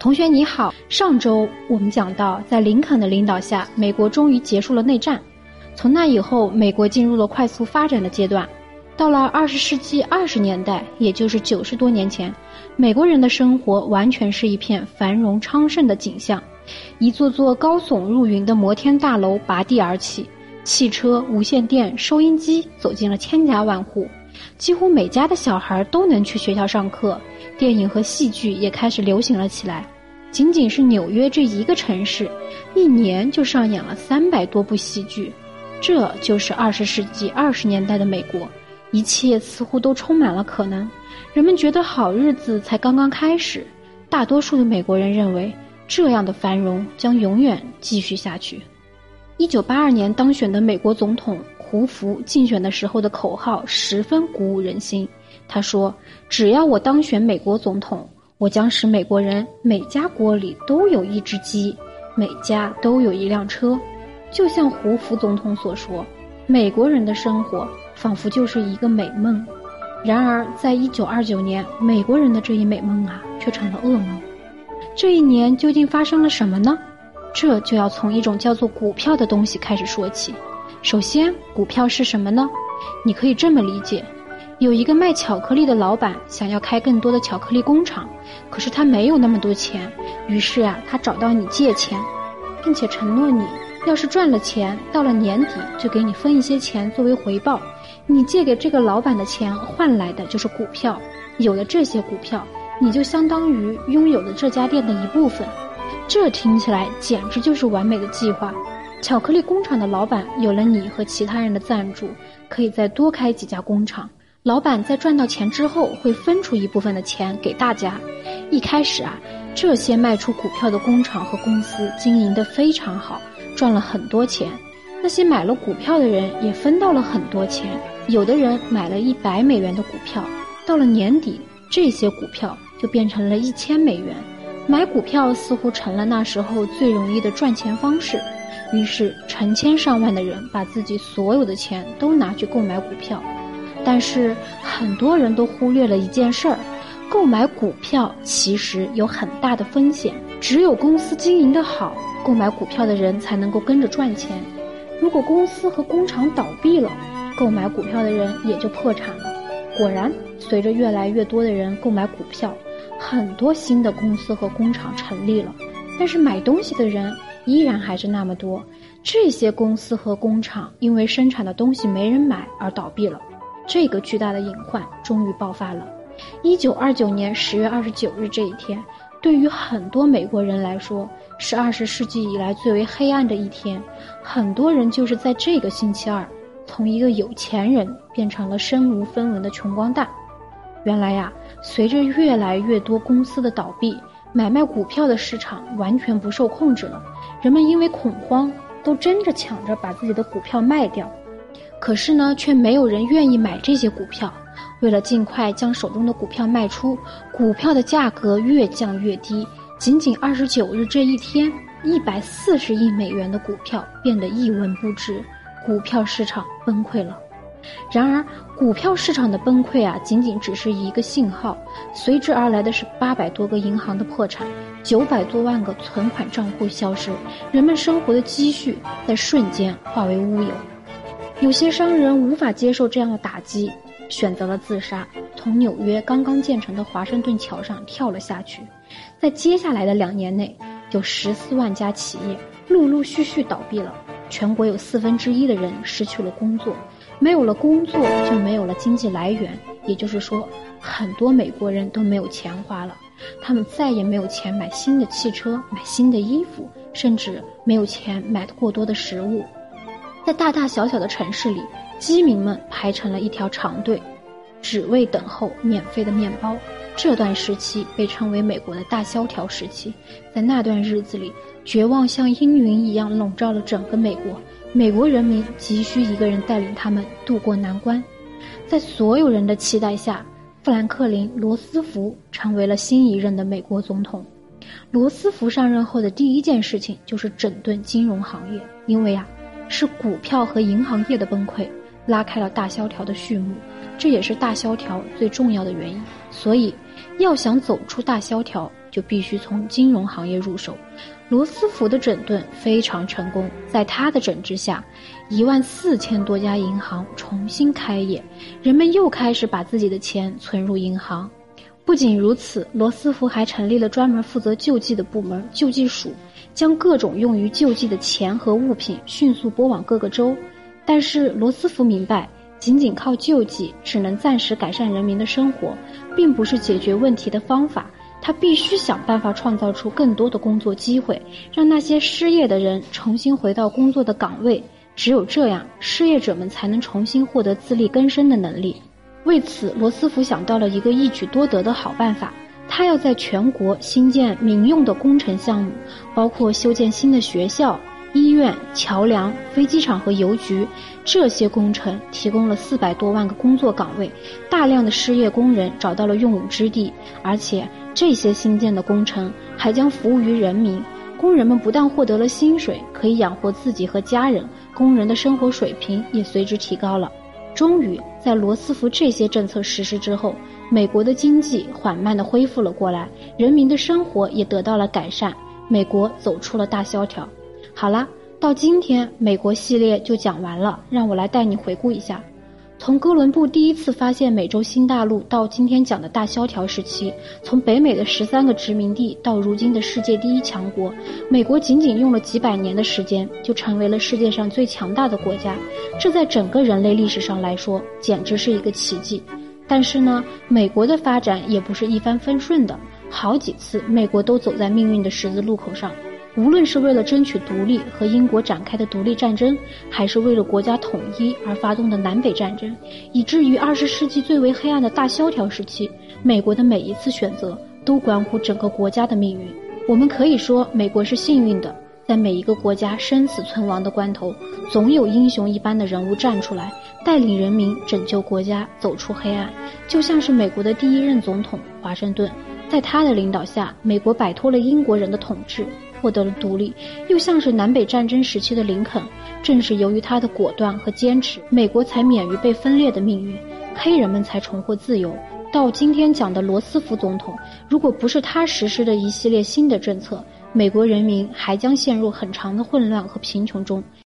同学你好，上周我们讲到，在林肯的领导下，美国终于结束了内战。从那以后，美国进入了快速发展的阶段。到了二十世纪二十年代，也就是九十多年前，美国人的生活完全是一片繁荣昌盛的景象。一座座高耸入云的摩天大楼拔地而起，汽车、无线电、收音机走进了千家万户，几乎每家的小孩都能去学校上课。电影和戏剧也开始流行了起来。仅仅是纽约这一个城市，一年就上演了三百多部戏剧。这就是二十世纪二十年代的美国，一切似乎都充满了可能。人们觉得好日子才刚刚开始。大多数的美国人认为，这样的繁荣将永远继续下去。一九八二年当选的美国总统胡佛竞选的时候的口号十分鼓舞人心。他说：“只要我当选美国总统，我将使美国人每家锅里都有一只鸡，每家都有一辆车。”就像胡佛总统所说：“美国人的生活仿佛就是一个美梦。”然而，在一九二九年，美国人的这一美梦啊，却成了噩梦。这一年究竟发生了什么呢？这就要从一种叫做股票的东西开始说起。首先，股票是什么呢？你可以这么理解。有一个卖巧克力的老板想要开更多的巧克力工厂，可是他没有那么多钱，于是啊，他找到你借钱，并且承诺你，要是赚了钱，到了年底就给你分一些钱作为回报。你借给这个老板的钱换来的就是股票，有了这些股票，你就相当于拥有了这家店的一部分。这听起来简直就是完美的计划。巧克力工厂的老板有了你和其他人的赞助，可以再多开几家工厂。老板在赚到钱之后，会分出一部分的钱给大家。一开始啊，这些卖出股票的工厂和公司经营得非常好，赚了很多钱。那些买了股票的人也分到了很多钱。有的人买了一百美元的股票，到了年底，这些股票就变成了一千美元。买股票似乎成了那时候最容易的赚钱方式。于是，成千上万的人把自己所有的钱都拿去购买股票。但是很多人都忽略了一件事儿：购买股票其实有很大的风险。只有公司经营的好，购买股票的人才能够跟着赚钱。如果公司和工厂倒闭了，购买股票的人也就破产了。果然，随着越来越多的人购买股票，很多新的公司和工厂成立了。但是买东西的人依然还是那么多。这些公司和工厂因为生产的东西没人买而倒闭了。这个巨大的隐患终于爆发了。一九二九年十月二十九日这一天，对于很多美国人来说，是二十世纪以来最为黑暗的一天。很多人就是在这个星期二，从一个有钱人变成了身无分文的穷光蛋。原来呀，随着越来越多公司的倒闭，买卖股票的市场完全不受控制了。人们因为恐慌，都争着抢着把自己的股票卖掉。可是呢，却没有人愿意买这些股票。为了尽快将手中的股票卖出，股票的价格越降越低。仅仅二十九日这一天，一百四十亿美元的股票变得一文不值，股票市场崩溃了。然而，股票市场的崩溃啊，仅仅只是一个信号，随之而来的是八百多个银行的破产，九百多万个存款账户消失，人们生活的积蓄在瞬间化为乌有。有些商人无法接受这样的打击，选择了自杀，从纽约刚刚建成的华盛顿桥上跳了下去。在接下来的两年内，有十四万家企业陆陆续续倒闭了，全国有四分之一的人失去了工作。没有了工作，就没有了经济来源，也就是说，很多美国人都没有钱花了，他们再也没有钱买新的汽车、买新的衣服，甚至没有钱买过多的食物。在大大小小的城市里，饥民们排成了一条长队，只为等候免费的面包。这段时期被称为美国的大萧条时期。在那段日子里，绝望像阴云一样笼罩了整个美国。美国人民急需一个人带领他们渡过难关。在所有人的期待下，富兰克林·罗斯福成为了新一任的美国总统。罗斯福上任后的第一件事情就是整顿金融行业，因为啊。是股票和银行业的崩溃，拉开了大萧条的序幕，这也是大萧条最重要的原因。所以，要想走出大萧条，就必须从金融行业入手。罗斯福的整顿非常成功，在他的整治下，一万四千多家银行重新开业，人们又开始把自己的钱存入银行。不仅如此，罗斯福还成立了专门负责救济的部门——救济署，将各种用于救济的钱和物品迅速拨往各个州。但是罗斯福明白。仅仅靠救济只能暂时改善人民的生活，并不是解决问题的方法。他必须想办法创造出更多的工作机会，让那些失业的人重新回到工作的岗位。只有这样，失业者们才能重新获得自力更生的能力。为此，罗斯福想到了一个一举多得的好办法：他要在全国新建民用的工程项目，包括修建新的学校。医院、桥梁、飞机场和邮局，这些工程提供了四百多万个工作岗位，大量的失业工人找到了用武之地。而且，这些新建的工程还将服务于人民，工人们不但获得了薪水，可以养活自己和家人，工人的生活水平也随之提高了。终于，在罗斯福这些政策实施之后，美国的经济缓慢地恢复了过来，人民的生活也得到了改善，美国走出了大萧条。好了，到今天美国系列就讲完了，让我来带你回顾一下，从哥伦布第一次发现美洲新大陆到今天讲的大萧条时期，从北美的十三个殖民地到如今的世界第一强国，美国仅仅用了几百年的时间就成为了世界上最强大的国家，这在整个人类历史上来说简直是一个奇迹。但是呢，美国的发展也不是一帆风顺的，好几次美国都走在命运的十字路口上。无论是为了争取独立和英国展开的独立战争，还是为了国家统一而发动的南北战争，以至于二十世纪最为黑暗的大萧条时期，美国的每一次选择都关乎整个国家的命运。我们可以说，美国是幸运的，在每一个国家生死存亡的关头，总有英雄一般的人物站出来，带领人民拯救国家，走出黑暗。就像是美国的第一任总统华盛顿，在他的领导下，美国摆脱了英国人的统治。获得了独立，又像是南北战争时期的林肯，正是由于他的果断和坚持，美国才免于被分裂的命运，黑人们才重获自由。到今天讲的罗斯福总统，如果不是他实施的一系列新的政策，美国人民还将陷入很长的混乱和贫穷中。